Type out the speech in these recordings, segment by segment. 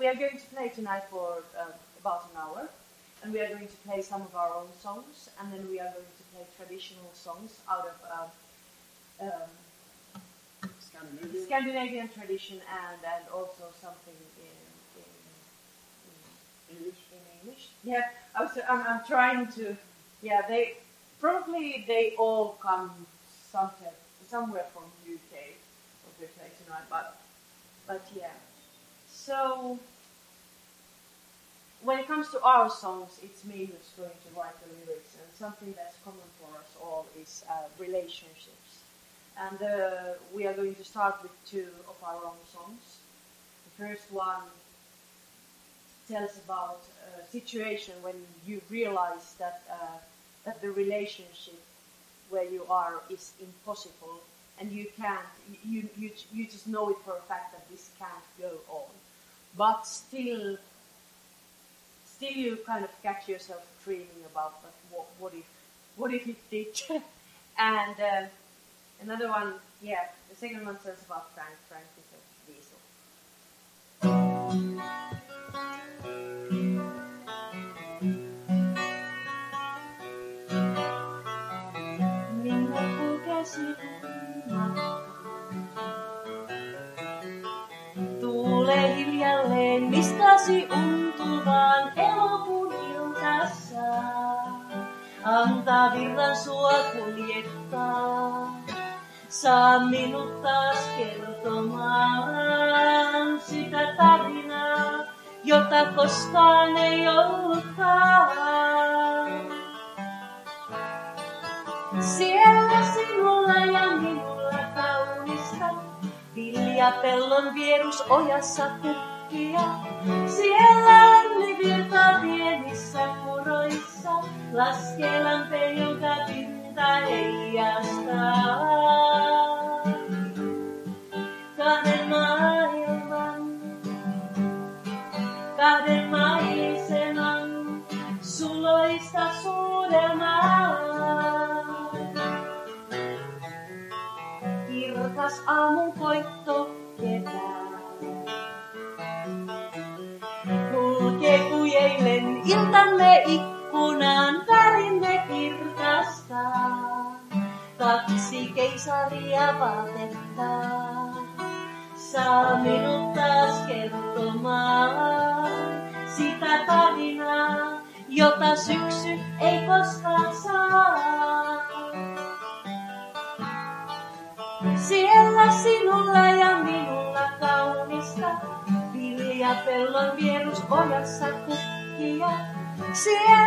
we are going to play tonight for uh, about an hour, and we are going to play some of our own songs, and then we are going to play traditional songs out of uh, um, Scandinavian. Scandinavian tradition and, and also something in, in, in English. in English. Yeah, I was, I'm, I'm trying to. Yeah, they probably they all come somewhere somewhere from UK what we play tonight, but but yeah. So when it comes to our songs, it's me who's going to write the lyrics, and something that's common for us all is uh, relationships. And uh, we are going to start with two of our own songs. The first one tells about a situation when you realize that uh, that the relationship where you are is impossible and you can't you, you you just know it for a fact that this can't go on but still still you kind of catch yourself dreaming about but what, what if what if it did? And uh, another one yeah the second one says about Frank. Frank is a diesel Tuule hiljalleen niskasi untuvaan elokuun iltassa. Antaa virran sua kuljettaa. Saa minut taas kertomaan sitä tarinaa, jota koskaan ei ollutkaan. Siellä sinulla ja minulla kaunista, viljapellon vierus ojassa kaikkia. Siellä lämmivirta pienissä muroissa laskee lampeen, jonka pinta heijastaa. Vaatettaa. Saa minut taas kertomaan sitä tarinaa, jota syksy ei koskaan saa. Siellä sinulla ja minulla kaunista, viljapellon vierus ojassa kukkia. Siellä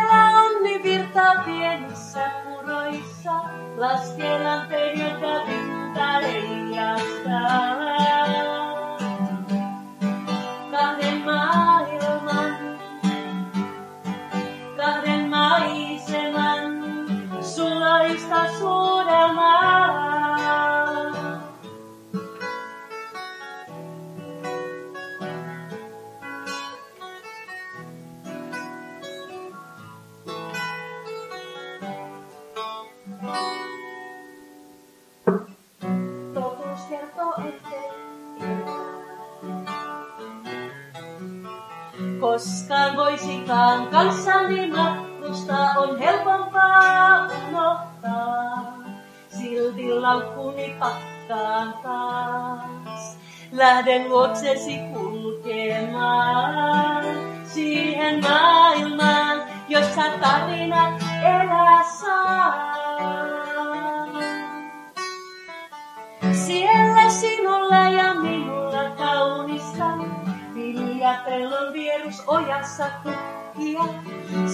luoksesi kulkemaan siihen maailmaan, jossa tarinat elää saa. Siellä sinulla ja minulla kaunista, viljapellon vierus ojassa kukkia.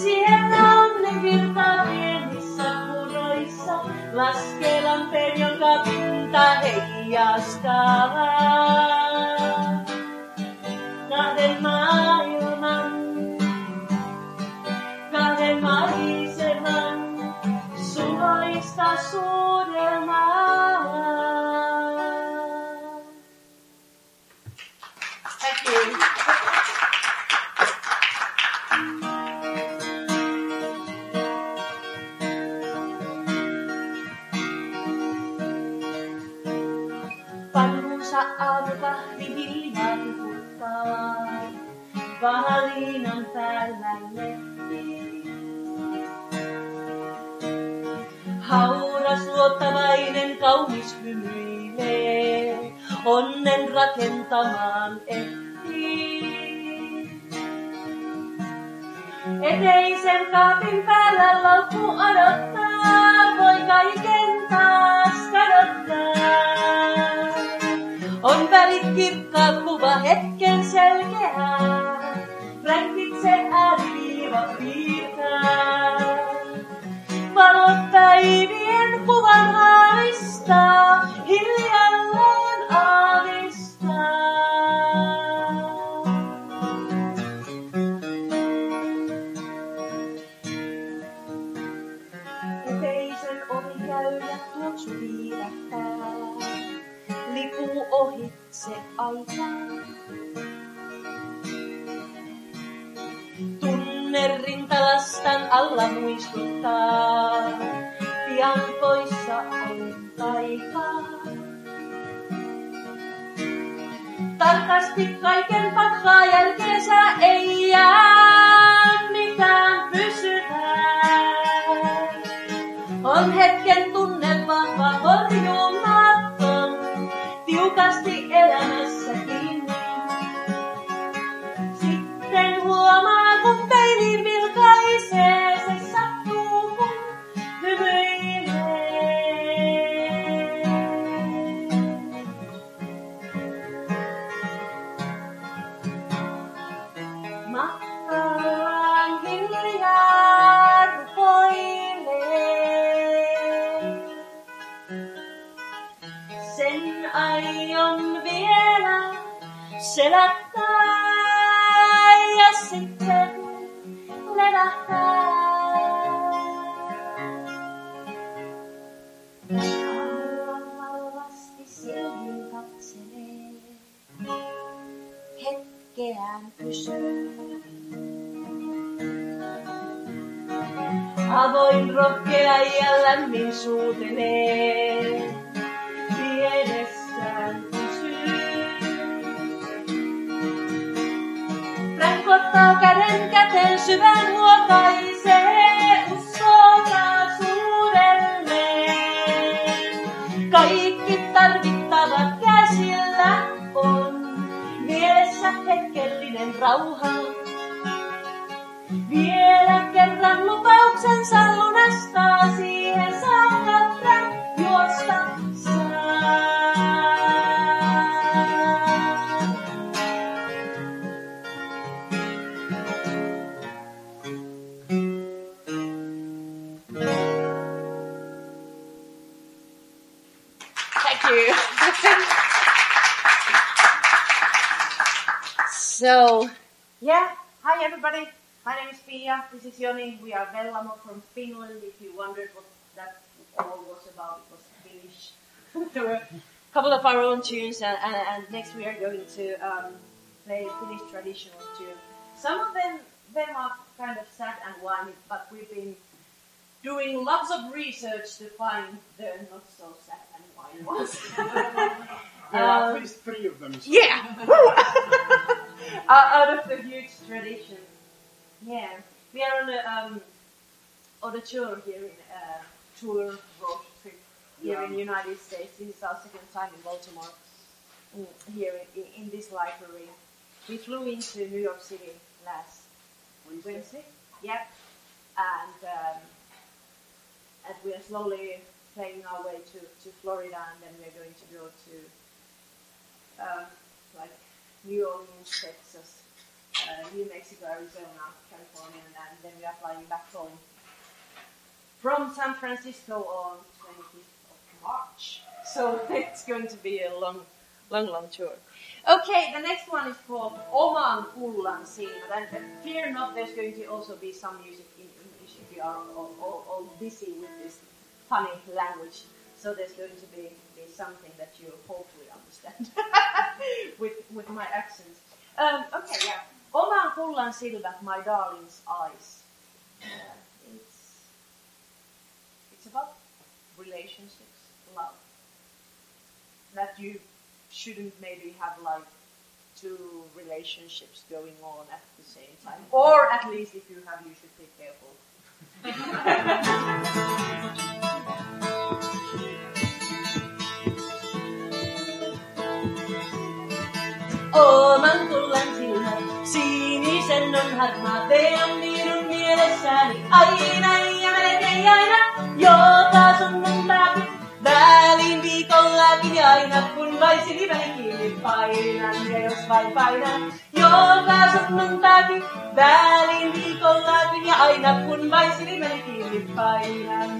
Siellä onni virtaa pienissä puroissa, laskee lampeen, jonka pinta heijastaa. la del mar la está su hermano. Lehti. Hauras luottavainen kaunis hymyilee, onnen rakentamaan ehtii. Eteisen kaapin päällä laukku odottaa, voi kaiken taas kadottaa. On välit kirkkaat kuva hetken selkeää, ränkitse ääriviiva piirtää. Valot päivien kuvan aavistaa, hiljalleen aavistaa. Eteisen ovi käy ja tuoksu viirähtää. Lipuu ohitse aikaa. Tunne rintalastan alla muistuttaa. Pian poissa on taikaa. Tarkasti kaiken pakkaa jälkeensä ei jää mitään pysyvää. On hetken tunne vahva horjumaton, tiukasti elämässä couple of our own tunes, and, and, and next we are going to um, play Finnish traditional tune. Some of them them are kind of sad and whiny, but we've been doing lots of research to find the not so sad and whiny ones. There are Um, at least three of them. so- Yeah. out of the huge tradition. Yeah. We are on a um, on a tour here in uh, tour here in the United States. This is our second time in Baltimore. Here in, in this library. We flew into New York City last Wednesday. Yep. And um, and we are slowly playing our way to, to Florida, and then we are going to go to uh, like New Orleans, Texas, uh, New Mexico, Arizona, California, and then, we are flying back home from San Francisco on 25th of March. So it's going to be a long, long, long tour. Okay, the next one is called Oman Kullan Silmät, and fear not, there's going to also be some music in English if you are all, all, all busy with this funny language. So there's going to be, be something that you hopefully understand with with my accent. Um, okay, yeah. Oman Kullan Silmät, my darling's eyes. Uh, it's it's about relationships. That you shouldn't maybe have like two relationships going on at the same time. Or at least if you have, you should be careful. Oman tullan silmä, sinisen on teon minun mielessäni aina ja melkein aina. Joka sunnuntai, väliin viikollakin ja aina kun vain silmäni kiinni painan. Ja jos vain painan, joka sunnuntai, väliin viikollakin ja aina kun vain silmäni kiinni painan.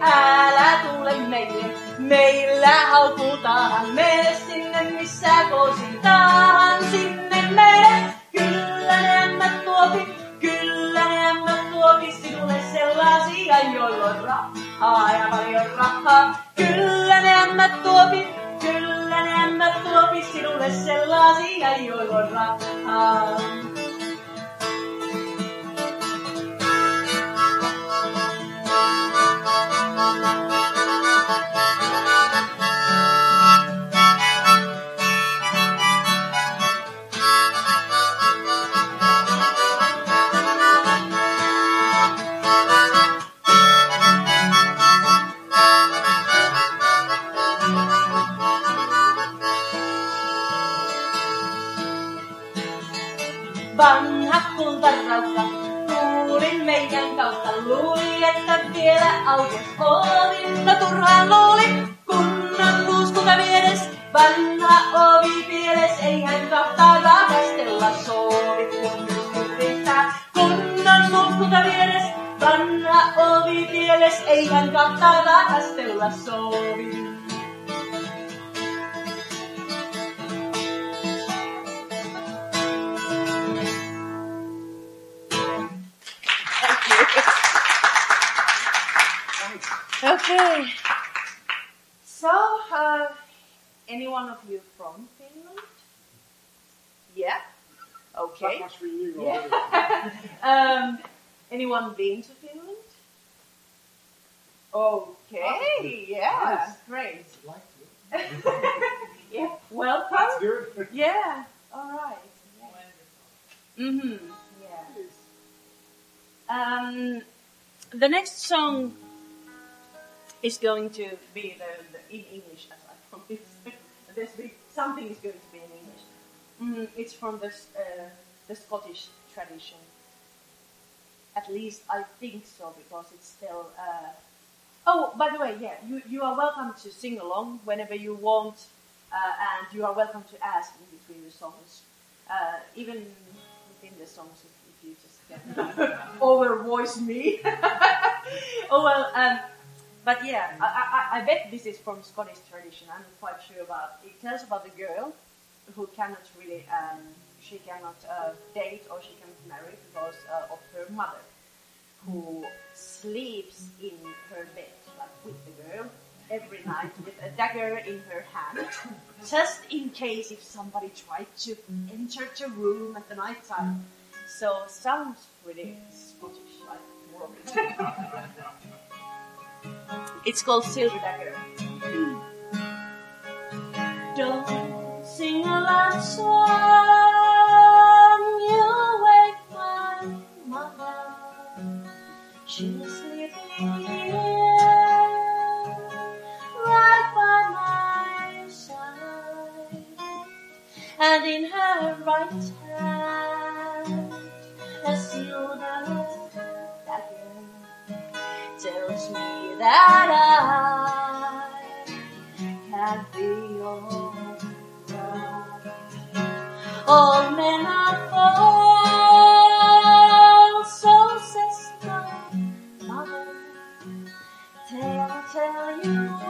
Älä tule meille, meillä haukutaan. Ja paljon rahaa. Kyllä ne ämmät tuopi, kyllä ne ämmät tuopi sinulle sellaisia, joilla on rahaa. Luuli, että vielä aukes ovi. No turhaan luuli, kunnon luuskuta vieres. Vanha ovi pieles, ei hän kahtaa rakastella sovi. Kun yrittää kunnon luuskuta vieres. Vanha ovi pieles, ei hän kahtaa rakastella sovi. Okay. So, uh, any one of you from Finland? Yeah. Okay. That much we knew Yeah. um, anyone been to Finland? Okay. Yeah. Nice. Great. Like yeah. Welcome. That's good. Yeah. All right. Yeah. Mhm. Yeah. Um, the next song is going to be the, the in English as I promised. Something is going to be in English. Mm, it's from the uh, the Scottish tradition. At least I think so because it's still. Uh, oh, by the way, yeah, you you are welcome to sing along whenever you want, uh, and you are welcome to ask in between the songs, uh, even within the songs if, if you just get over voice me. oh well, um, but yeah, I, I, I bet this is from Scottish tradition. I'm not quite sure about. It tells about the girl who cannot really, um, she cannot uh, date or she cannot marry because uh, of her mother, who sleeps in her bed, like with the girl, every night with a dagger in her hand, just in case if somebody tried to enter the room at the night time. So sounds pretty Scottish, like more of it. It's called Silver Dagger. Don't sing a love song, you wake my mother. She's sleeping here, right by my side, and in her right that I can be oh, alright. All men are false, so my mother. They'll tell you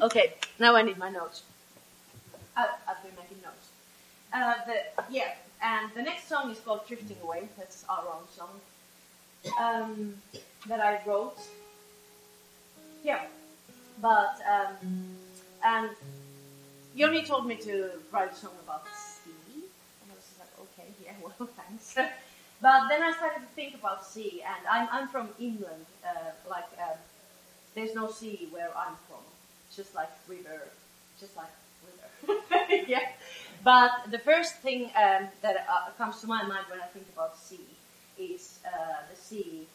Okay. Now I need my notes. I, I've been making notes. Uh, the, yeah, and the next song is called Drifting Away. That's our own song um, that I wrote. Yeah, but um, and Joni told me to write a song about sea, and I was like, okay, yeah, well, thanks. but then I started to think about sea, and I'm I'm from England. Uh, like, um, there's no sea where I'm from, just like river, just like river. yeah. But the first thing um, that uh, comes to my mind when I think about sea is uh, the sea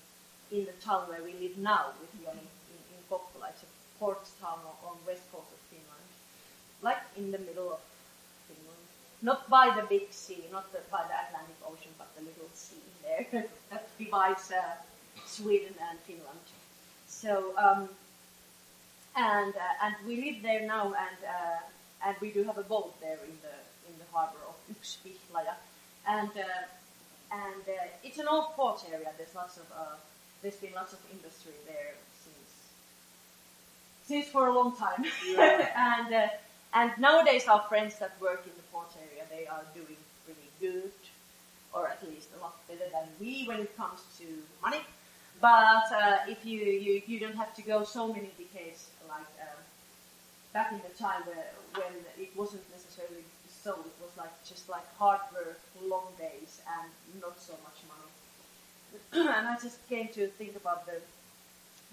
in the town where we live now with Joni in, in Kokkola. It's a port town on, west coast of Finland, like in the middle of Finland. Not by the big sea, not the, by the Atlantic Ocean, but the little sea there that divides uh, Sweden and Finland. So, um, and uh, and we live there now, and uh, and we do have a boat there in the in the harbor of Ykspihlaja, and uh, and uh, it's an old port area. There's lots of uh, there's been lots of industry there since since for a long time, and uh, and nowadays our friends that work in the port area they are doing really good, or at least a lot better than we when it comes to money. But uh, if you, you you don't have to go so many decades like um, back in the time where, when it wasn't necessarily so, it was like just like hard work, long days, and not so much money. and I just came to think about the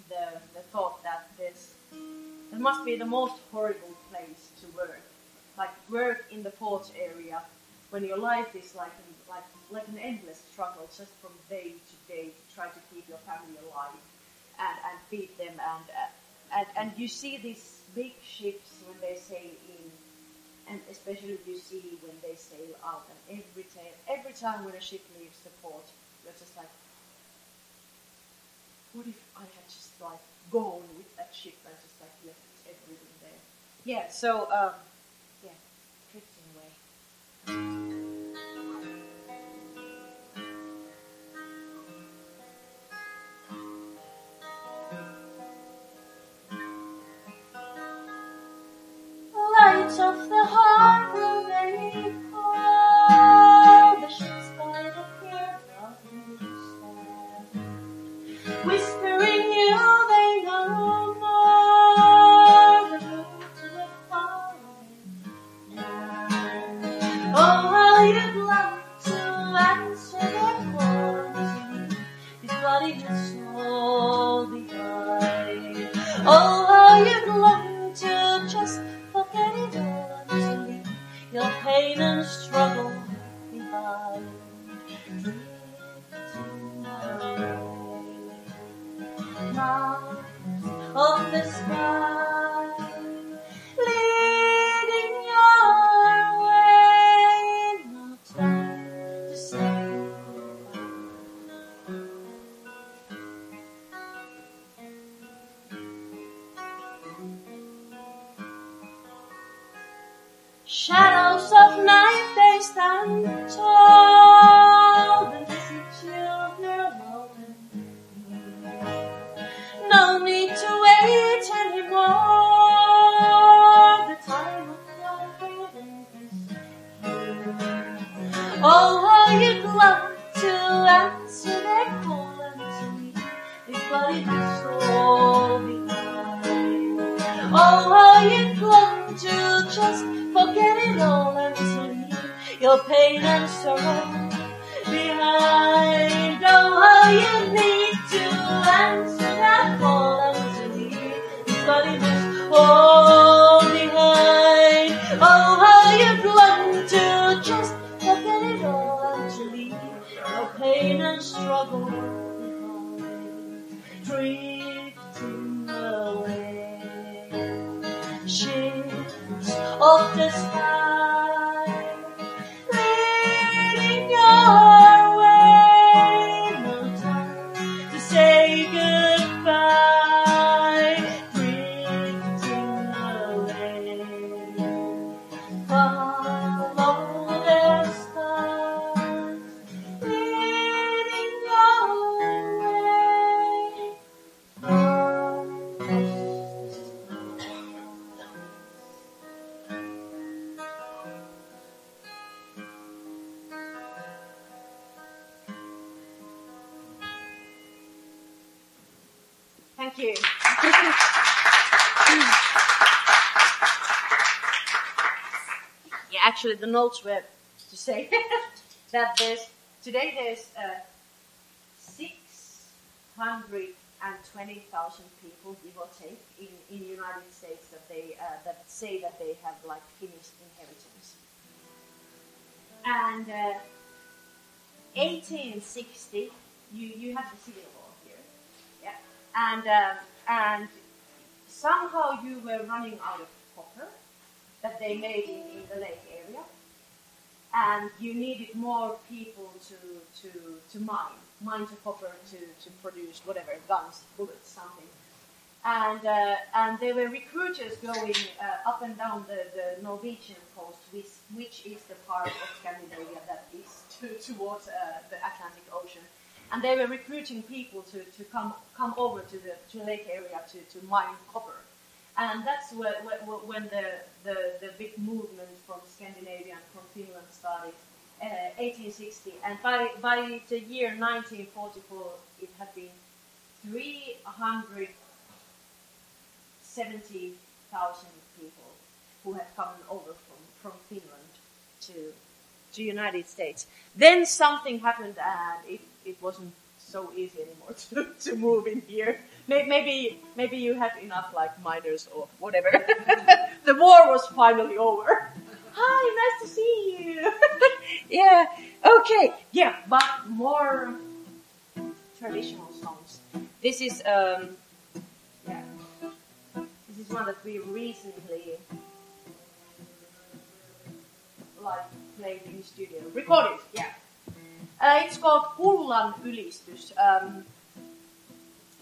the, the thought that this it must be the most horrible place to work, like work in the port area when your life is like an, like like an endless struggle just from day to day to try to keep your family alive and, and feed them. And, uh, and and you see these big ships when they sail in. And especially you see when they sail out. And every time every time when a ship leaves the port you're just like what if I had just like gone with that ship and just like left everything there? Yeah so um yeah drifting away Of the harbor they call the ships by the pier of stand, whispering you they know more the road to the foreign. Oh, how you'd love to answer their calls, these bloody soul behind. Oh, Thank you. yeah, actually, the notes were to say that there's today there's uh, six hundred and twenty thousand people, give or take, in in the United States that they uh, that say that they have like Finnish inheritance. And uh, 1860, you you have the civil war and um, and somehow you were running out of copper that they made in, in the lake area, and you needed more people to to to mine mine the copper to to produce whatever guns, bullets, something. And uh, and there were recruiters going uh, up and down the, the Norwegian coast, which, which is the part of Scandinavia that is to, towards uh, the Atlantic Ocean. And they were recruiting people to, to come come over to the to lake area to, to mine copper. And that's where, where, when the, the, the big movement from Scandinavia and from Finland started, uh, 1860. And by, by the year 1944, it had been 370,000 people who had come over from, from Finland to to United States. Then something happened and it, it wasn't so easy anymore to, to move in here. Maybe maybe you had enough like miners or whatever. the war was finally over. Hi, nice to see you. yeah, okay, yeah, but more traditional songs. This is um, yeah, this is one that we recently like played in the studio, recorded. Yeah, uh, it's called Kullan ylistys. Um,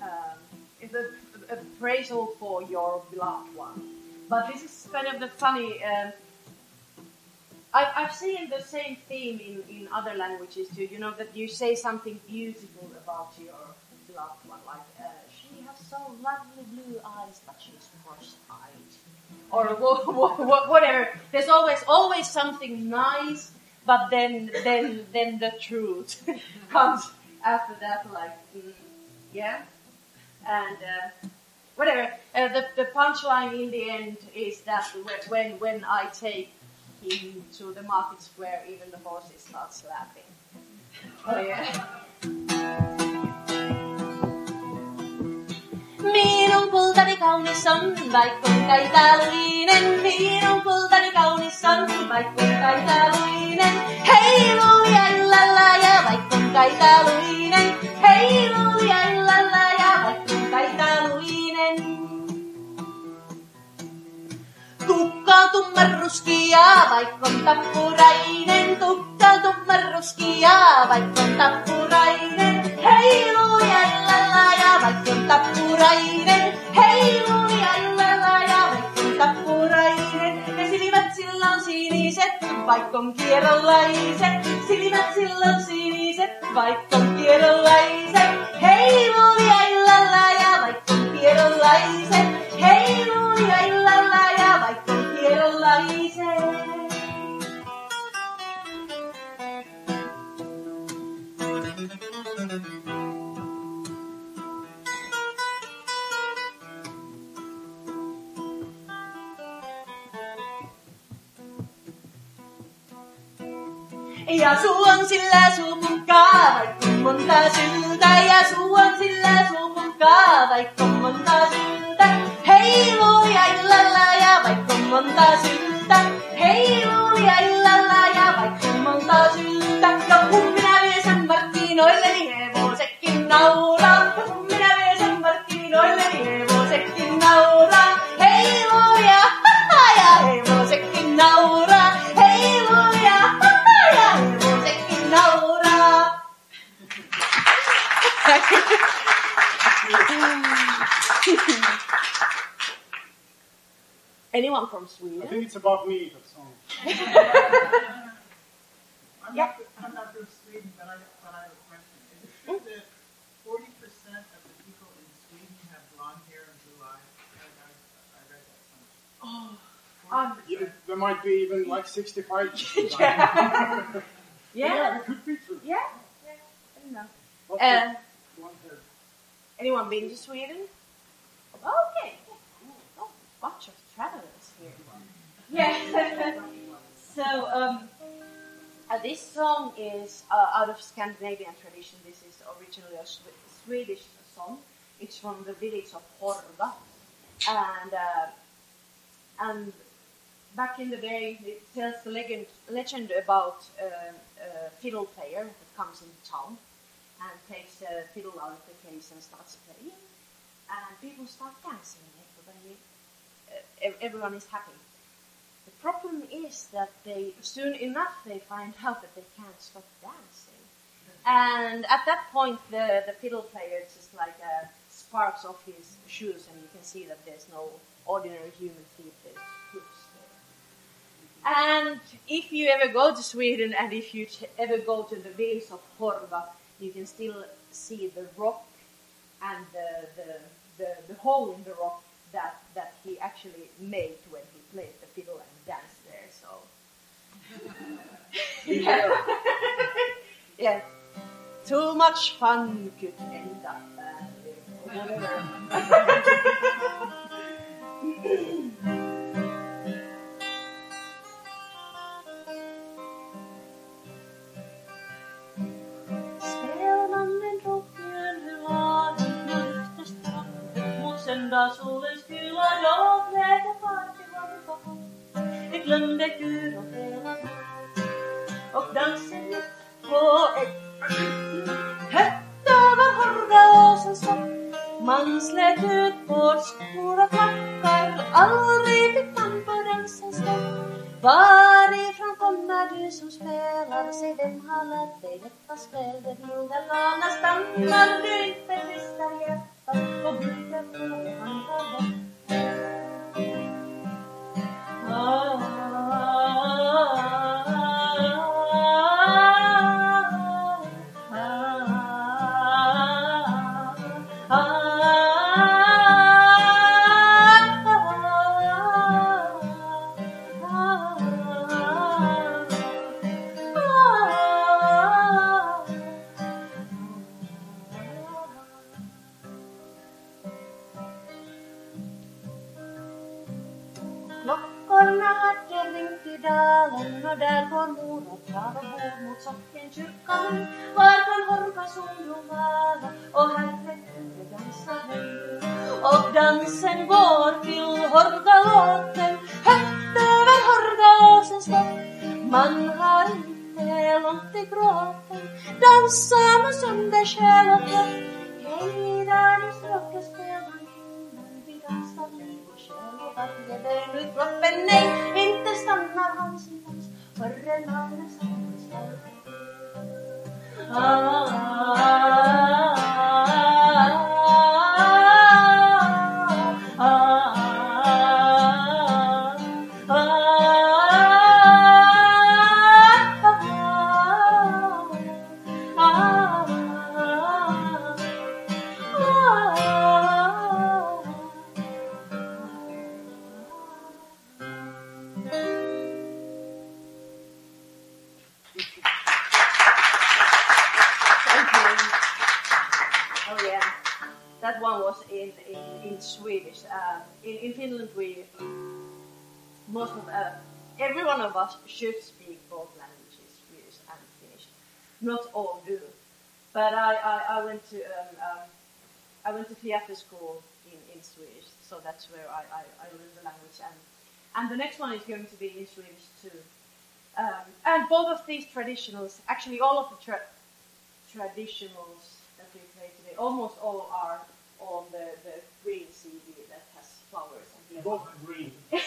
um, it's a, a appraisal for your beloved one. But this is kind of the funny. Um, I've, I've seen the same theme in, in other languages too. You know that you say something beautiful about your beloved one, like uh, she has so lovely blue eyes, but she's cross-eyed, or wha- wha- wha- whatever. There's always always something nice, but then then then the truth comes after that. Like, mm, yeah, and uh, whatever. Uh, the the punchline in the end is that when when I take him to the market square, even the horses starts laughing. Oh yeah. Minun kultani kaunis on, vaikka kuinka itäluinen. Minun kultani kaunis on, vaikka kuinka itäluinen. Heilu jällä ja vaikka kuinka itäluinen. Heilu jällä Tukka on tummaruskia, vaikka on tappurainen. Tukka on tummaruskia, vaikka on tappurainen. Heiluja illalla ja vaikka on tappurainen. Heiluja illalla ja vaikka on tappurainen. Ja silmät sillä on siniset, vaikka on kierrolaiset. Silmät sillä on siniset, vaikka on kierrolaiset. Heiluja illalla ja vaikka on kierrolaiset. Heiluja Yasuan sila sumungkabay, kumunta sila, Yasuan sila sumungkabay, kumunta sila. Hey, boy, ay lalaya, bay, kumunta sila. Hey, boy. It's about me, that song. I'm, Yeah. not, I'm not from Sweden, but I, but I have a question. Is it true that 40% of the people in Sweden have blonde hair and blue eyes? I, I, I read that somewhere. Um, Yeah, there might be even like 65. Yeah. yeah, it could be true. Yeah. yeah. I don't know. Lots Uh, blonde hair. anyone been to Sweden? Okay. Oh, bunch of travelers here. Yeah. so, um, uh, this song is uh, out of Scandinavian tradition. This is originally a Swe- Swedish song. It's from the village of Horga, and uh, and back in the day, it tells the legend legend about uh, a fiddle player that comes into town and takes the fiddle out of the case and starts playing, and people start dancing. Everybody, uh, everyone is happy. Problem is that they soon enough they find out that they can't stop dancing, and at that point the the fiddle player just like uh, sparks off his shoes, and you can see that there's no ordinary human feet. There. And if you ever go to Sweden and if you ever go to the village of Horga, you can still see the rock and the, the, the, the hole in the rock that, that he actually made when he played the fiddle danced there. So, yeah. yeah. Too much fun could end up uh, badly. Swedish. Um, in in Finland, we most of uh, every one of us should speak both languages, Swedish and Finnish. Not all do, but I I, I went to um, um, I went to theater school in, in Swedish, so that's where I, I, I learned the language and and the next one is going to be in Swedish too. Um, and both of these traditionals, actually all of the tra- traditionals that we play today, almost all are on the, the green CD that has flowers and lemons. Both green.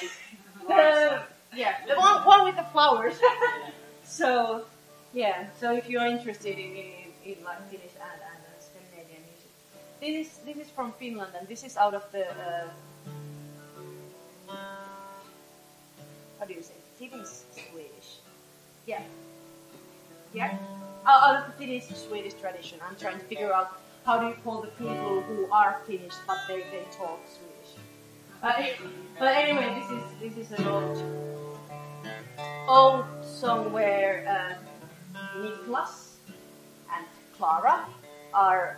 The, yeah, the one, one with the flowers. so, yeah, so if you're interested in, in, in like Finnish and, and uh, Scandinavian music, this is, this is from Finland and this is out of the, uh, how do you say, Finnish Swedish. Yeah. Yeah. Out out of the Finnish Swedish tradition, I'm trying to figure out how do you call the people who are Finnish but they, they talk Swedish. But anyway, this is this is an old old song where uh, Niklas and Clara are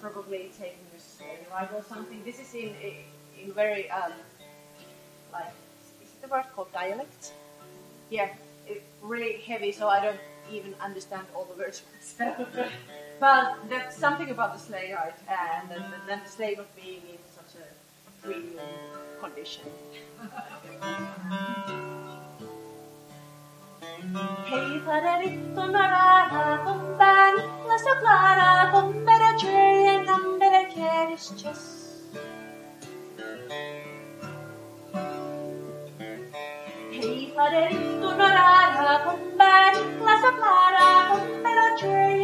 probably taking a sleigh ride or something. This is in in very um, like is it the word called dialect? Yeah, it, really heavy, so I don't even understand all the words myself. but there's something about the sleigh ride and then, the sleigh of being in such a premium condition. Hej faderittorna rara, bomba Niklas och Klara, bomber och Julian, number och Keristjes. Hej faderittorna rara, bomba Niklas och Klara, bomber och Julian, number och Keristjes.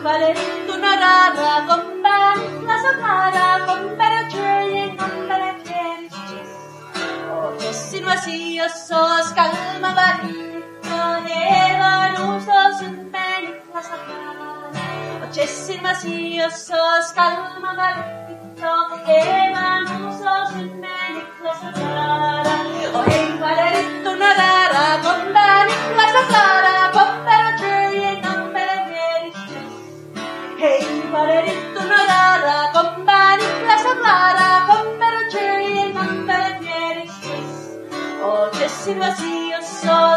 Hej faderittorna rara, bomba Niklas och Klara, bomber och Julian, bomber och Keristjes. Och Jessin Masios och Skalman var hit och det var nog så sunt med Niklas och Klara. Och Jessin Masios och Skalman var hit och det var nog så sunt med Niklas och Klara. Och hej rara, Klara,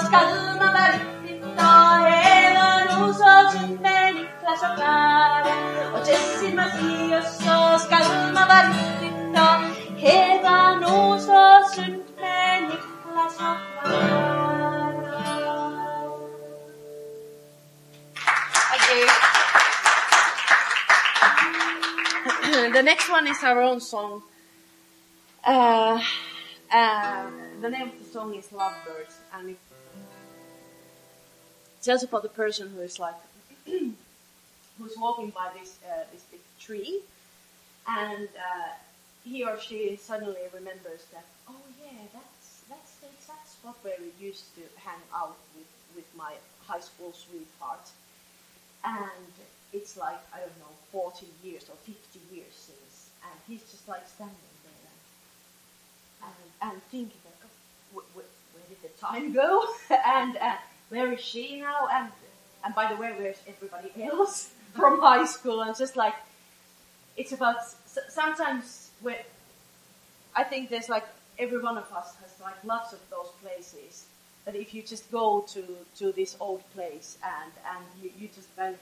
Skalman var riktigt och Eva Nos och sunt med Niklas och Klara. Och Jessin Masios och Skalman var riktigt och the next one is our own song. Uh, uh, the name of the song is Lovebirds, and it tells about the person who is like who's walking by this uh, this big tree, and uh, he or she suddenly remembers that oh yeah, that's that's the exact spot where we used to hang out with with my high school sweetheart, and it's like I don't know, 40 years or 50 years since, and he's just like standing there and, and thinking that, oh, wh- wh- where did the time go? and uh, where is she now? And and by the way, where's everybody else from high school? And just like, it's about sometimes where I think there's like every one of us has like lots of those places that if you just go to to this old place and and you, you just kind of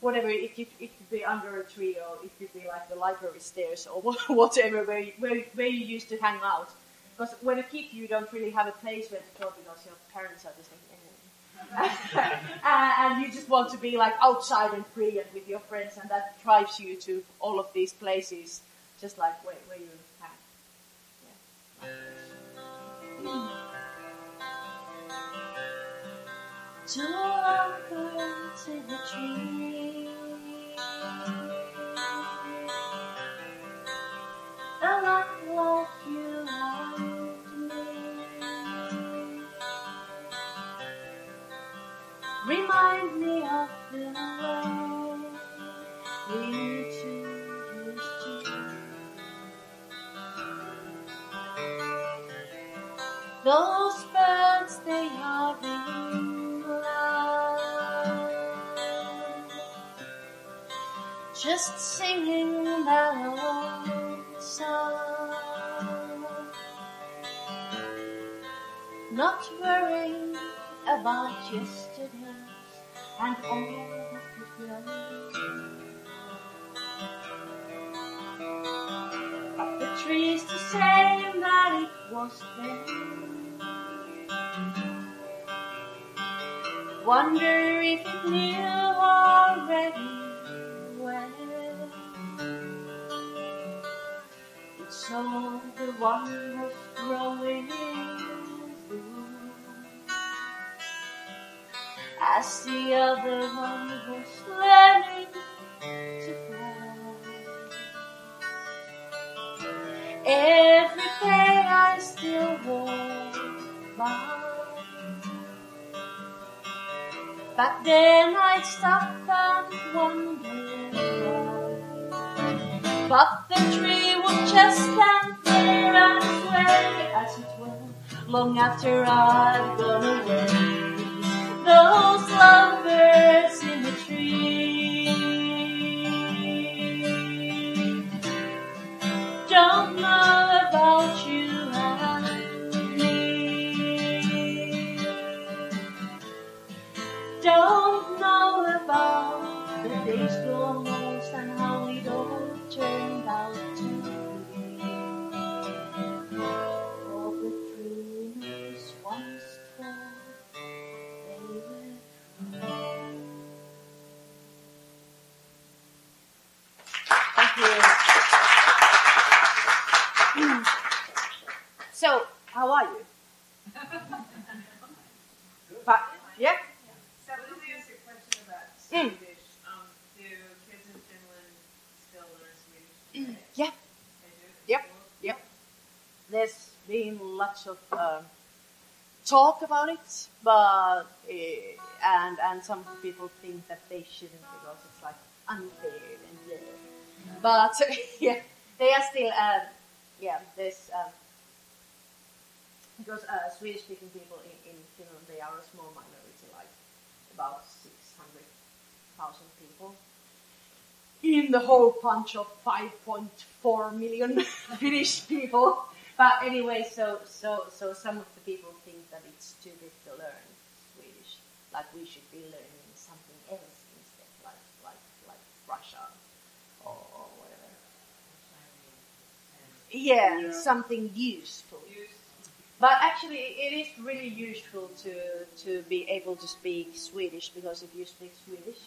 whatever it could, it could be under a tree or it could be like the library stairs or whatever where you, where, where you used to hang out because when a kid you don't really have a place where to go because your parents are just like eh. and you just want to be like outside and free and with your friends and that drives you to all of these places just like where, where you hang yeah. Two lovebirds in a tree. A lot like you me. Remind me of the way we to. Those Just singing their own song. Not worrying about yesterday and all that could go. But the tree's the same that it was then. Wonder if it knew already saw the was growing through as the other one was learning to fly. Every day I still walk by. Back then I'd stop and wonder why. But the tree would just stand there and sway as it were, long after I'd gone away. Those lovebirds how are you? But, yeah? So let me ask a question about Mm. Um, do kids in Finland still learn Swedish today? Yeah. They do? Yep. Yep. There's been lots of um, talk about it, but uh, and and some people think that they shouldn't because it's like unfair and blah. But yeah, they are still um, yeah. There's um, because uh, Swedish-speaking people in, in Finland they are a small minority, like about six hundred thousand people in the whole bunch of 5.4 million Finnish people. But anyway, so so so some of the people think that it's stupid to learn Swedish, like we should be learning something else instead, like like like Russia or, or whatever. Yeah, Yeah. something useful. But actually, it is really useful to to be able to speak Swedish because if you speak Swedish,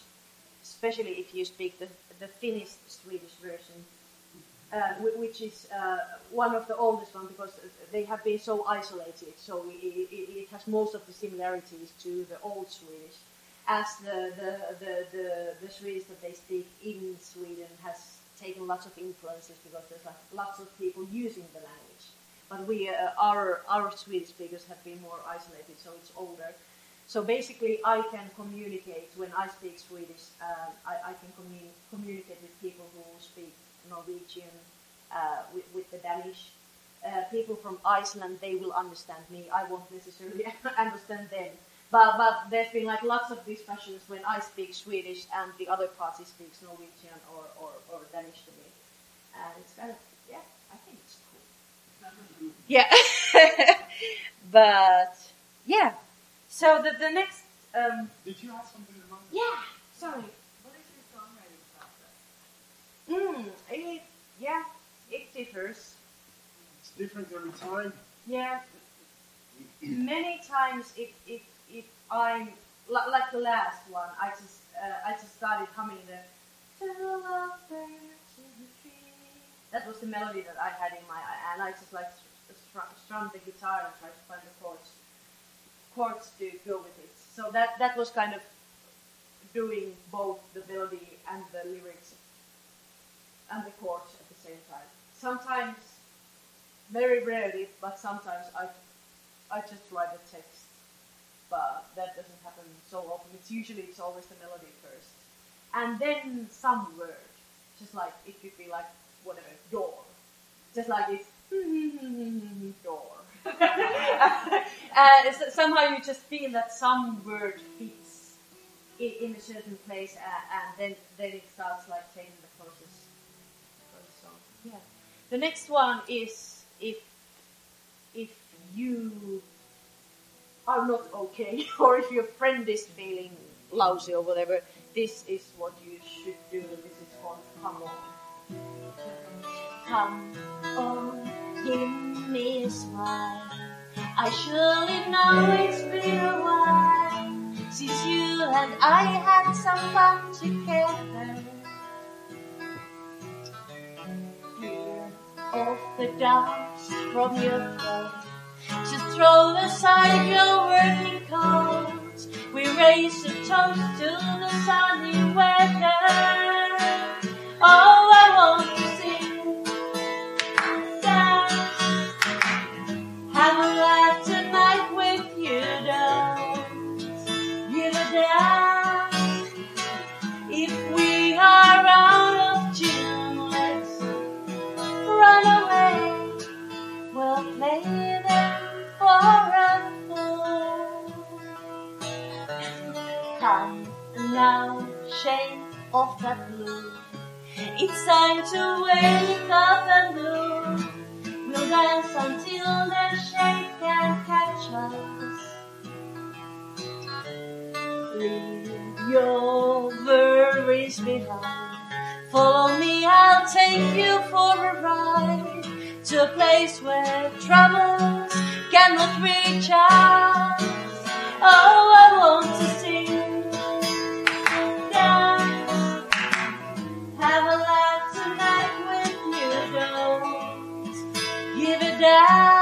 especially if you speak the the Finnish Swedish version, uh, which is uh, one of the oldest ones because they have been so isolated, so it, it, it has most of the similarities to the old Swedish, as the the, the, the the Swedish that they speak in Sweden has taken lots of influences because there's lots of people using the language but we uh, our our Swedish speakers have been more isolated, so it's older. So basically, I can communicate when I speak Swedish. Um, I, I can commu- communicate with people who speak Norwegian, uh, with, with the Danish. Uh, people from Iceland, they will understand me. I won't necessarily understand them. But but there's been like lots of discussions when I speak Swedish and the other party speaks Norwegian or, or, or Danish to me, and it's kind of yeah, I think it's cool. Yeah. but yeah. So the the next um Did you have something in mind? yeah, sorry. What is your songwriting process? Mm, it, yeah, it differs. It's different every time. Yeah. Many times if if if I'm li- like the last one, I just uh, I just started humming the "Two lovebirds the tree." That was the melody that I had in my and I just like str- str- the guitar and try to find the chords chords to go with it. So that that was kind of doing both the melody and the lyrics and the chords at the same time. Sometimes, very rarely, but sometimes I I just write the text, but that doesn't happen so often. It's usually it's always the melody first, and then some word, just like it could be like whatever door, just like it's door. uh, so- somehow you just feel that some word fits in, in a certain place, uh, and then then it starts like changing the process. Yeah. The next one is if if you are not okay, or if your friend is feeling lousy or whatever. This is what you should do. This is called come on. Come on, give me a smile. I surely know it's been a while since you and I had some fun together. Clear off the dust from your throat. Just throw aside your working coat. We raise a toast to the sunny weather. Oh, now, shake off that blue. It's time to wake up and move. We'll dance until the shade can catch us. Leave your worries behind. Follow me, I'll take you for a ride to a place where troubles cannot reach us. Oh, I want to sing, give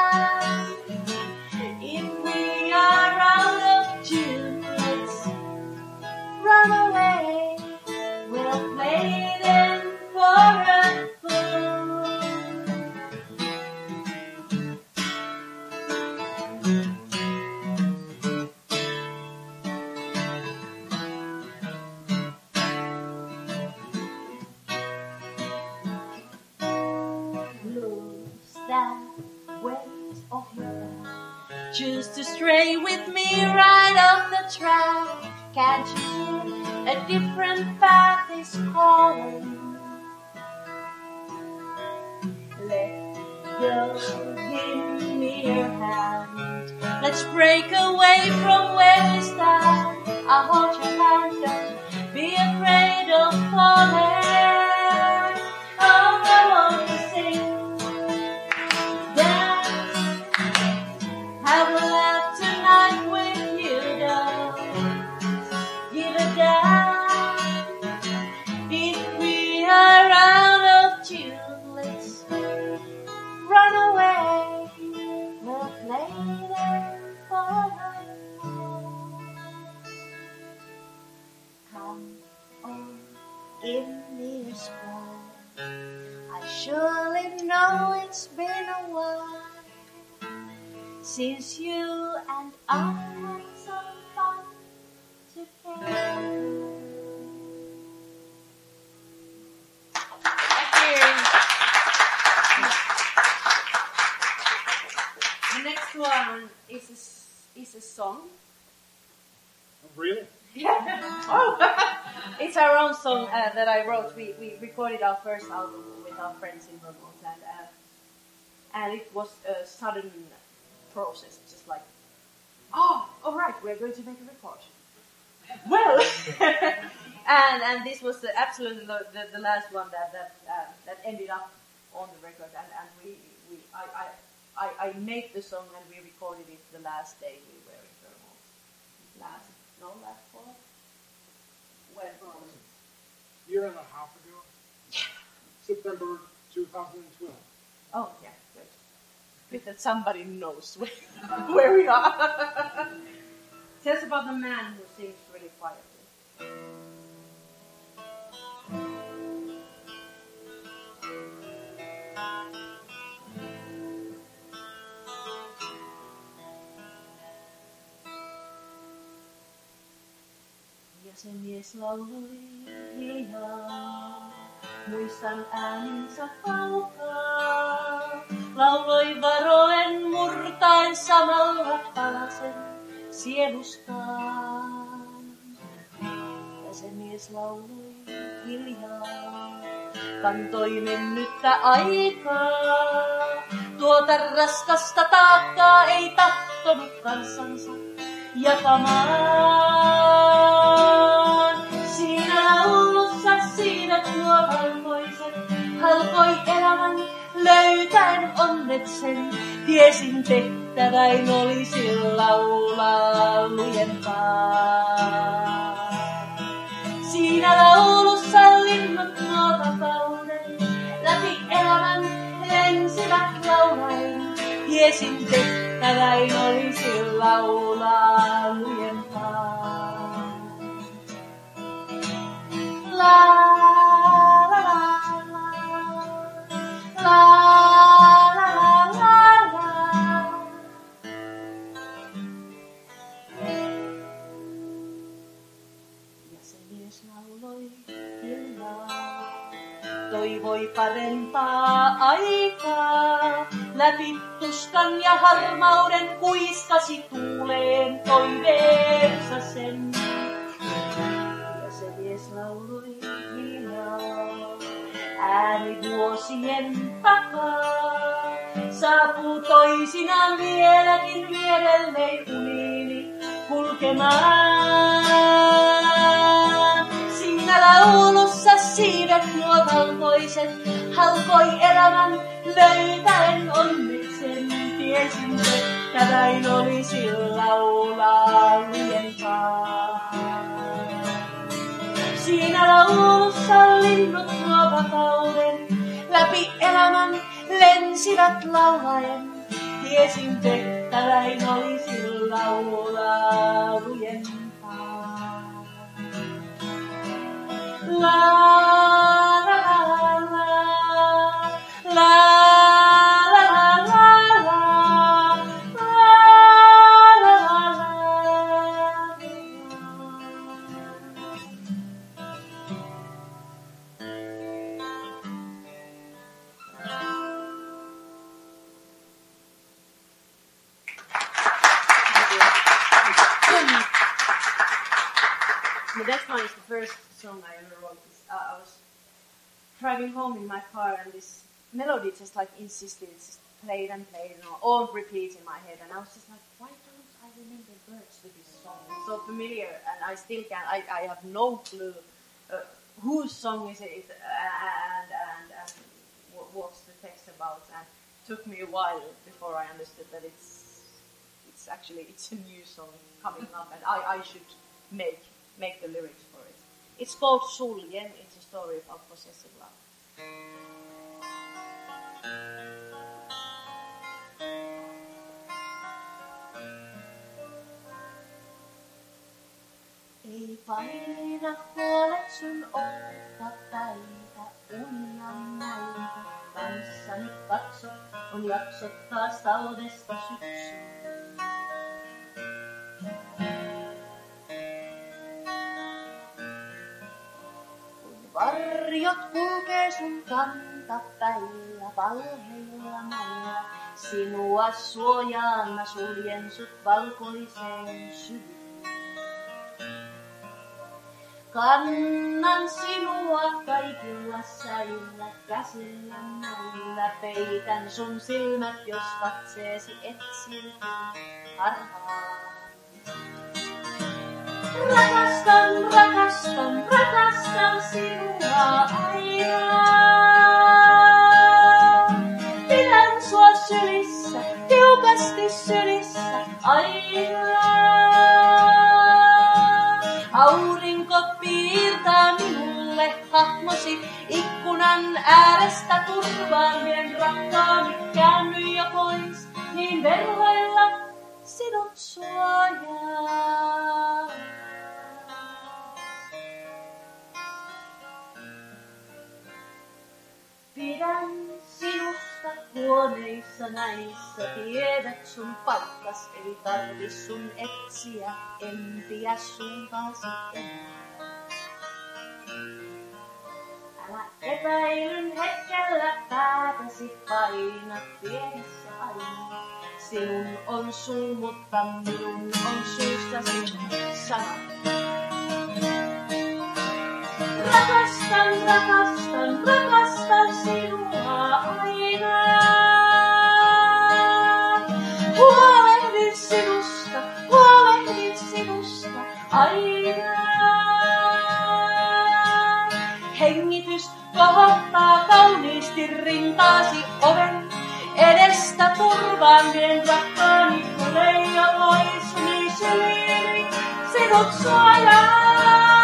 uh, that I wrote. We, we recorded our first album with our friends in Vermont, and uh, and it was a sudden process, just like, oh, all right, we're going to make a record. Well, and and this was the, absolutely the, the, the last one that that uh, that ended up on the record, and and we we I I. I, I made the song and we recorded it the last day we were in Vermont. Last, no, last fall. When it? Year and a half ago. September 2012. Oh, yeah, good. That somebody knows where, where we are. tells about the man who sings really quietly. Ja se hiljaa, muistan ääninsä kaukaa. Lauloi varoen murtaen samalla palasen sielustaan. Ja se mies lauloi hiljaa, kantoi mennyttä aikaa. Tuota raskasta taakkaa ei tahtonut kansansa jakamaan. Löytäen onneksen. Tiesin tehtäväin olisi laulaa lujempaa. Siinä laulussa linnut nuo vapauden läpi elämän lensivät laulaen. Tiesin tehtäväin olisi laulaa lujempaa. La toivoi parempaa aikaa. Läpi tuskan ja harmauden kuiskasi tuuleen toiveensa sen. ääni vuosien takaa. Saapuu toisinaan vieläkin vierellei uniini kulkemaan. Siinä laulussa siivet nuo valkoiset halkoi elämän löytäen onneksen. Tiesin tehtäväin olisi laulaa lujempaa. Siinä laulussa linnut vapauden läpi elämän lensivät laulaen. Tiesin tehtäväin olisi laulaa lujempaa. La la driving home in my car and this melody just like insisted, just played and played and all, all repeat in my head and I was just like, why don't I remember words to this song? It's so familiar and I still can't, I, I have no clue uh, whose song is it uh, and, and, and wh- what's the text about and it took me a while before I understood that it's it's actually it's a new song coming up and I, I should make make the lyrics for it. It's called a story about possessive love. Ei paina huolet sun otta päitä, unia näitä. Kanssani katso, on jaksot taas talvesta syksyyn. Kulkee sun kantapäillä valheilla näillä, sinua suojaan mä suljen sut valkoiseen syvyyteen. Kannan sinua kaikilla säillä, käsillä näillä peitän sun silmät, jos katseesi etsii harhaan. Rakastan, rakastan, rakastan sinua aina. Pidän sua sylissä, tiukasti aina. Aurinko piirtää minulle hahmosi ikkunan äärestä turvaan vien rakkaani käänny jo pois, niin verhoilla sinut suojaa. Huoneissa näissä tiedät sun paikkas, ei tarvi sun etsiä, en tiedä suuntaasi enää. Älä epäilyn hetkellä päätäsi paina pienessä aina. Sinun on suu, mutta minun on suussasi sana. Rakastan, rakastan, rakastan sinua aina. Huolehdin sinusta, huolehdin sinusta aina. Hengitys kohottaa kauniisti rintaasi oven edestä turvaan vien rakkaani, kun ei oloisuni syliini sinut suojaa.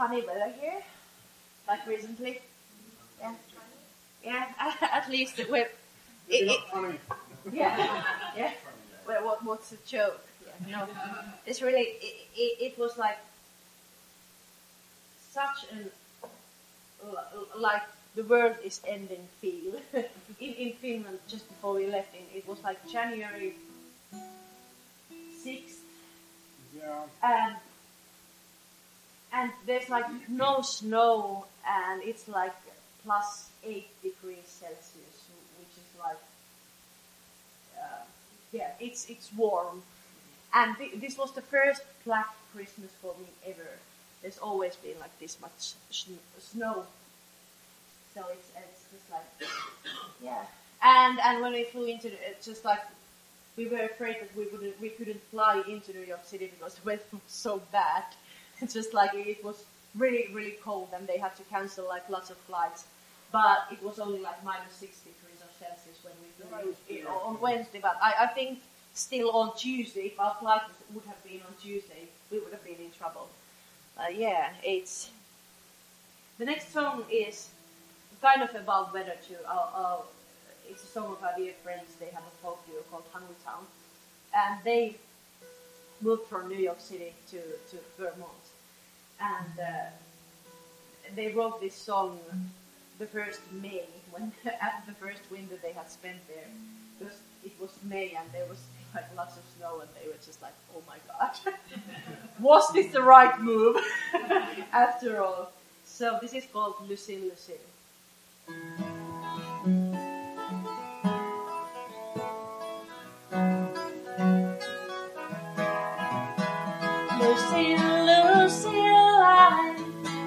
Funny weather here? Like recently? Yeah. Yeah, at least with. It, Maybe it, not funny. yeah, yeah. Well, what, what's the joke? Yeah, no, it's really. It, it, it was like such an like the world is ending feel in in Finland just before we left. In it was like January sixth, Yeah. and and there's like no snow, and it's like plus eight degrees Celsius, which is like uh, yeah, it's it's warm. And th- this was the first black Christmas for me ever. There's always been like this much sn- snow, so it's it's just like yeah. And and when we flew into the, it's just like we were afraid that we wouldn't we couldn't fly into New York City because the weather was so bad. Just like it was really really cold and they had to cancel like lots of flights. But it was only like minus six degrees of Celsius when we flew in, on Wednesday. But I, I think still on Tuesday, if our flight would have been on Tuesday, we would have been in trouble. Uh, yeah, it's the next song is kind of about weather too. It's a song of our dear friends. They have a folk duo called Hungry Town, and they moved from New York City to, to Vermont, and uh, they wrote this song the first May when after the first winter they had spent there because it was May and there was like lots of snow and they were just like, oh my god, was this the right move after all? So this is called Lucille Lucille. Lucille,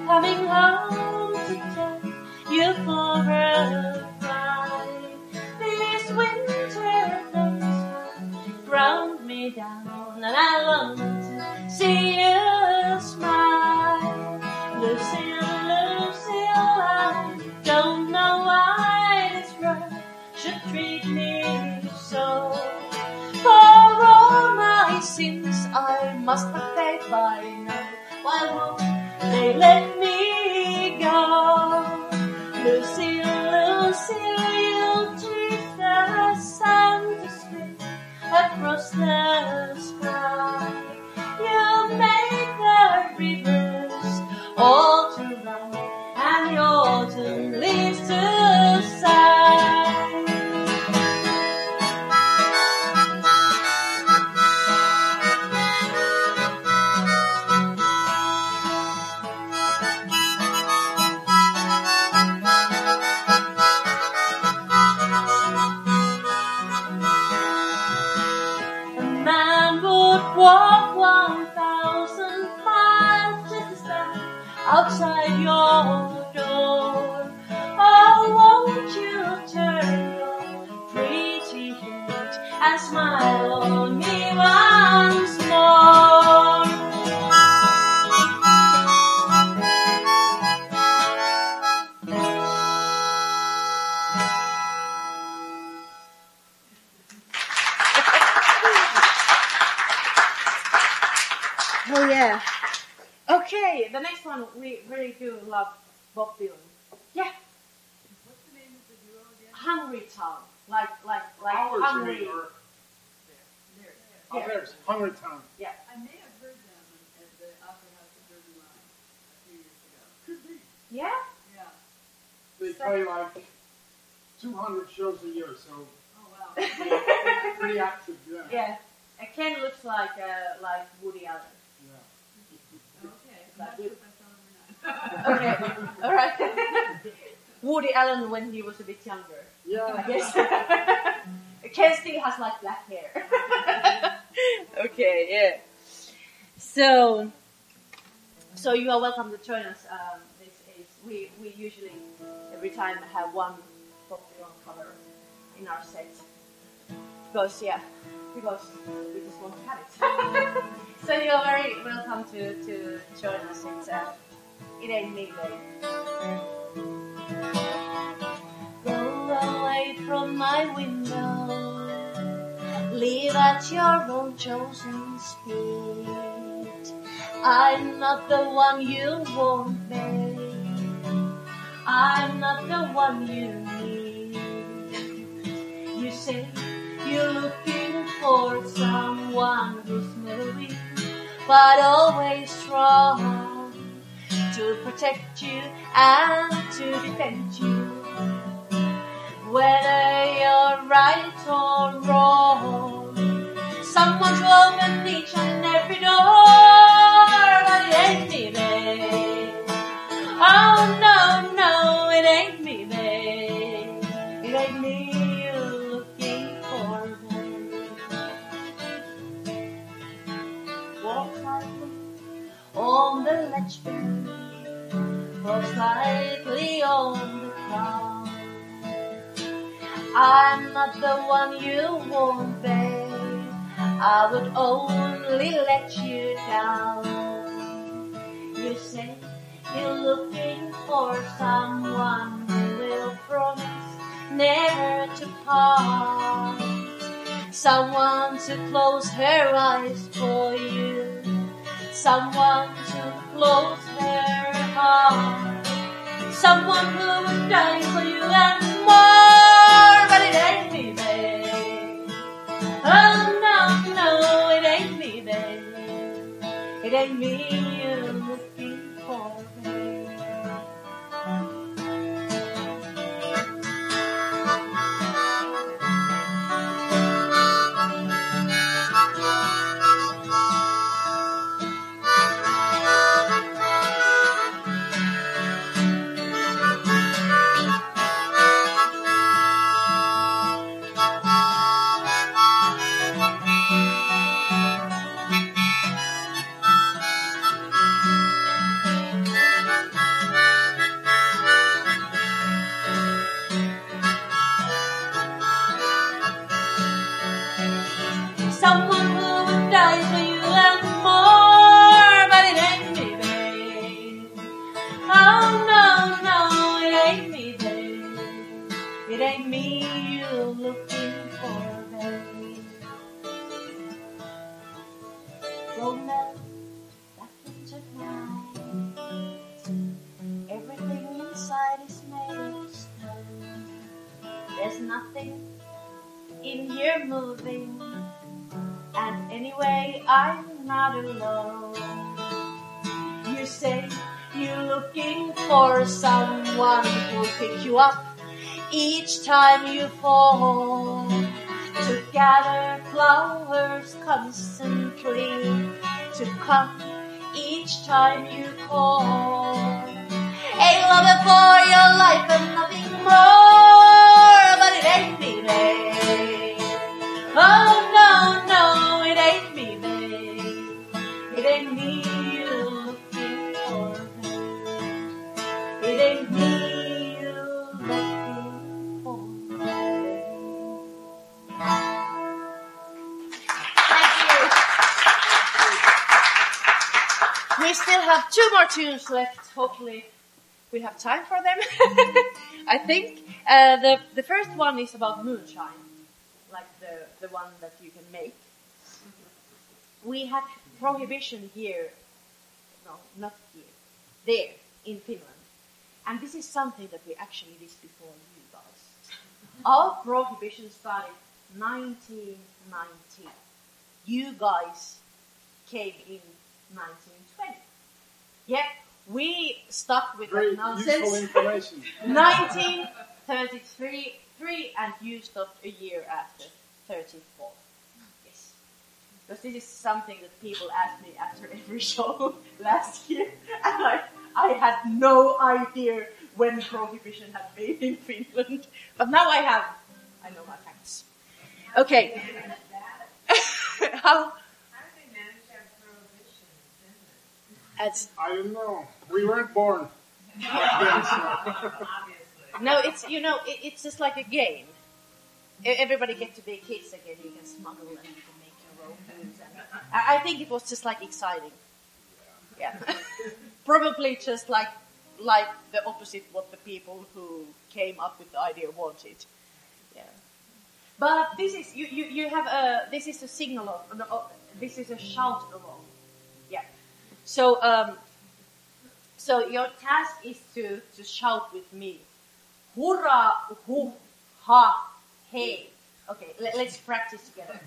coming home today. You for a cry. These winter days ground me down, and I long to see you smile. Lucille, Lucille, I don't know why this world should treat me so. For all my sins I must have paid by now. Why won't they let me go? Lucille, Lucille, you treat the sun to slip across the sky. You make the rivers head and play like 200 shows a year, so Oh wow. yeah, pretty active. Yeah. Yeah. Uh, Ken looks like uh, like Woody Allen. Yeah. Okay. I'm not sure if I saw them or not. Okay. All right. Woody Allen when he was a bit younger. Yeah. I guess. Ken still has like black hair. okay, yeah. So, so you are welcome to join us. Um, this is we we usually every time I have one Bob Dylan cover in our set because yeah, because we just want to have it. so you are very welcome to to join us. It's uh, it ain't me. Go away from my window. Live at your own chosen speed. I'm not the one you want, babe. I'm not the one you need. You say you're looking for someone who's never weak, but always strong to protect you and to defend you. Whether you're right or wrong, someone's open each and every door, in your moving. And anyway, I'm not alone. You say you're looking for someone who'll pick you up each time you fall. To gather flowers constantly, to come each time you call. A lover for your life and nothing more, have two more tunes left. Hopefully, we have time for them. I think uh, the the first one is about moonshine, like the the one that you can make. We had prohibition here, no, not here, there in Finland, and this is something that we actually did before you guys. Our prohibition started 1919. You guys came in 1920. Yeah, we stuck with Very that useful nonsense. information. 1933, three, and you stopped a year after 34. Yes. Because this is something that people ask me after every show last year, and I, I had no idea when prohibition had been in Finland. But now I have. I know my facts. Okay. How? How did they manage to have prohibition in Finland? It's, I don't know. We weren't born. back then, so. Obviously. no, it's you know, it, it's just like a game. Everybody gets to be kids again. You can smuggle and you can make your own foods. And I, I think it was just like exciting. Yeah, probably just like like the opposite what the people who came up with the idea wanted. Yeah, but this is you you, you have a this is a signal of no, oh, this is a shout along. Yeah, so um, so your task is to to shout with me. Hurrah, hu, ha, hey. Okay, let, let's practice together.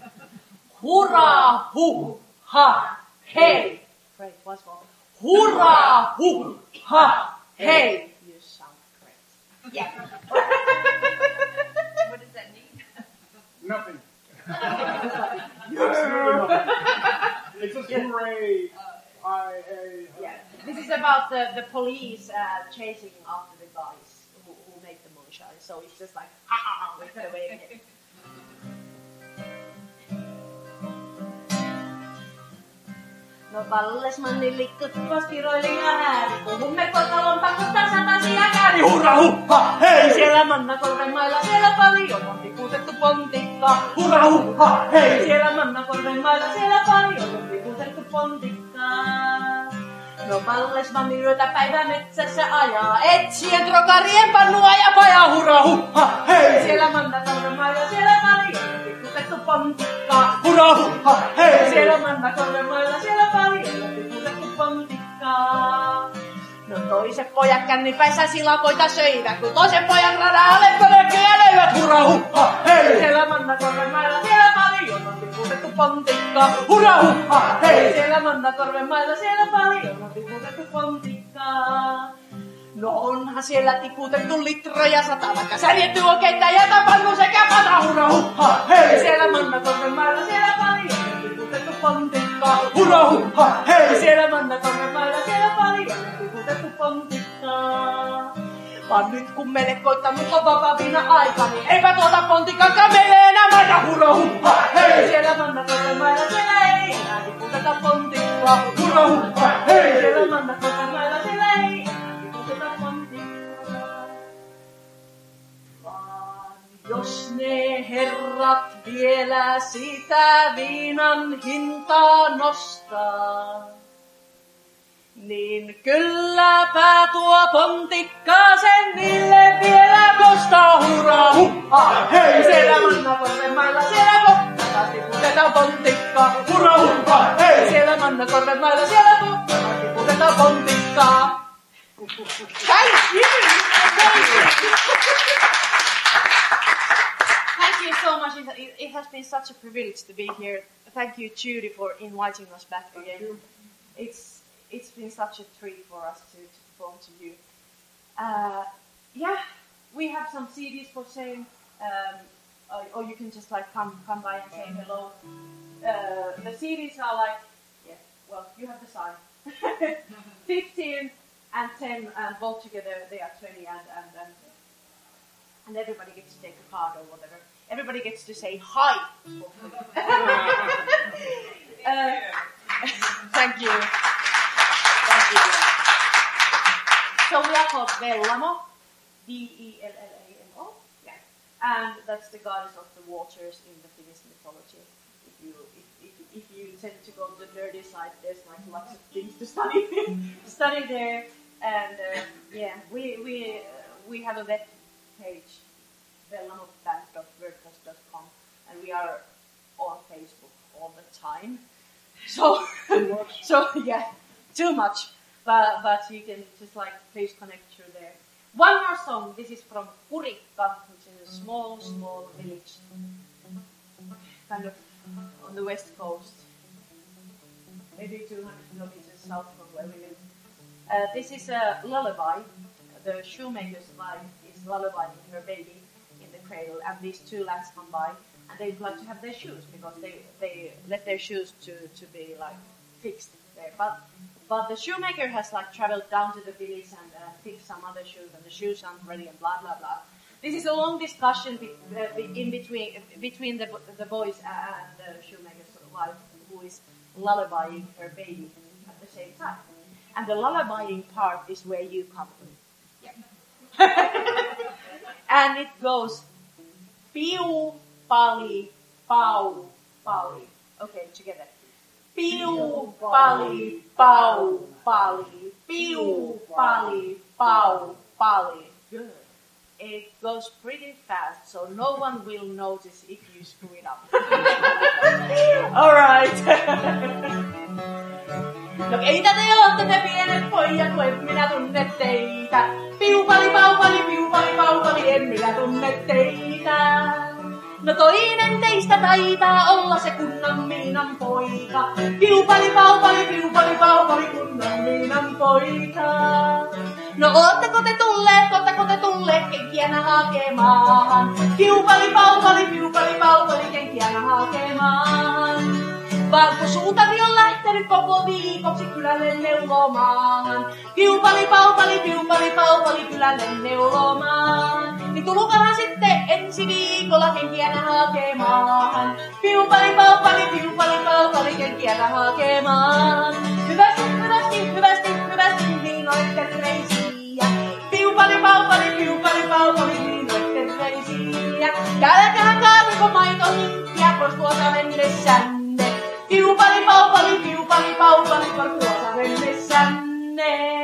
Hurrah, hu, ha, hey. Great, once more. Hurrah, hu, ha, hey. You sound great. Yeah. What does that mean? Nothing. Absolutely. It's just hooray. Hi, hey. Yeah. This is about the, the police uh, chasing after the guys who, who make the moonshine. So it's just like, ha ha ha, with the waving it. No vallesmanni likkut paskiroili ja hääri. Puhumme kotalon pakosta satasi ja kääri. Hurra huppa, hei! Siellä Mannakorven mailla, siellä paljon on tiputettu pontikka. Hurra huppa, hei! Siellä Mannakorven mailla, siellä paljon on tiputettu pontikka. No vallesmanni yötä päivä metsässä ajaa. Etsien trokarien pannua ja paja. Hurra huppa, hei! Siellä Mannakorven mailla, siellä paljon on tiputettu pontikka. Hurra huppa, hei! Siellä Mannakorven mailla, siellä paljon on tiputettu pontikkaa. Toiset pojat kännipäissä silakoita söivät, kun toisen pojan radalle pölkkyjä löivät. Hurra huppa, hei! Siellä Mannakorven mailla siellä paljon on tiputettu pontikkaa. Hurra huppa, hei! Siellä Mannakorven mailla siellä paljon on tiputettu pontikkaa. No onhan siellä tiputettu litroja sata, vaikka särjetty on keittäjätä pannu sekä pata. Hurra huppa, hei! Siellä Mannakorven mailla siellä paljon on tiputettu pontikkaa. Hurra huppa, hei! Siellä Mannakorven mailla siellä Vaan nyt kun meille koittanut on vapavina aika, niin eipä tuota pontikkakaan meille enää maita. Hurra huppa, hei! Siellä Mannakorven mailla siellä ei enää tiputeta pontikkaa. Hurra huppa, hei! Siellä Mannakorven mailla siellä ei enää tiputeta pontikkaa. Vaan jos ne herrat vielä sitä viinan hintaa nostaa, niin kylläpä tuo pontikka sen niille vielä kostaa. Hurraa, huppa, hei! Siellä Mannakorven mailla, siellä kokkata tiputetaan pontikkaa. Hurraa, huppa, hei! Siellä Mannakorven mailla, siellä kokkata tiputetaan pontikkaa. Thank you! Thank you! Thank you so much. It, it- it has been such a privilege to be here. Thank you, Judy, for inviting us back again. It's it's been such a treat for us to, to perform to you. Uh, yeah, we have some CDs for sale, um, or, or you can just like come come by and say hello. Uh, the CDs are like, yeah, well, you have the sign. 15 and 10, and both together they are 20, and, and, and, and everybody gets to take a card or whatever. Everybody gets to say hi. uh, thank you. So we are called Vellamo, V-E-L-L-A-M-O. Yeah. and that's the goddess of the waters in the Finnish mythology. If you if, if, if you tend to go to the nerdy side, there's like lots of things to study study there. And um, yeah, we we uh, we have a web page, vellamoband.wordpress.com, and we are on Facebook all the time. So so yeah, too much. But but you can just like please connect through there. One more song. This is from Kurikka, which is a small small village, kind of on the west coast, maybe 200 kilometers south from where we live. Uh, this is a lullaby. The shoemaker's wife is lullabying her baby in the cradle, and these two lads come by, and they would like to have their shoes because they they left their shoes to to be like fixed there. But but the shoemaker has like traveled down to the village and uh, fixed some other shoes, and the shoes aren't ready, and blah blah blah. This is a long discussion be, uh, be- in between between the the boys and the shoemaker's wife, who is lullabying her baby at the same time. And the lullabying part is where you come in. and it goes piu pali pau pali. Okay, together. Piu pali pau pali. Piu pali pau pali. Good. It goes pretty fast, so no one will notice if you screw it up. All right. No keitä te ootte te pienet pojat, kun en minä tunne teitä. Piupali paupali, piupali paupali, en eh, minä tunne teitä. No toinen teistä taitaa olla se kunnan miinan poika. Piupali paupali, piupali paupali, kunnan miinan poika. No ootteko te tulleet, ootteko te tulleet kenkiänä hakemaan? Piupali paupali, piupali paupali, kenkiänä hakemaan. Vaan kun suutari on lähtenyt koko viikoksi kylälle neulomaan. Piupali paupali, piupali paupali, kylälle neulomaan. Niin tulukahan sitten ensi viikolla kenkiänä hakemaan. Piupali paupali, piupali paupali, kenkiänä hakemaan. Hyvästi, hyvästi, hyvästi, hyvästi, niin olette reisiä. Piupali paupali, piupali paupali, niin olette reisiä. Ja älkää kaatuko maitohinkkiä, pois tuota mennessänne. piu, pali, pau, pali, piu, pali, pau, pali, per cuore, le sanne.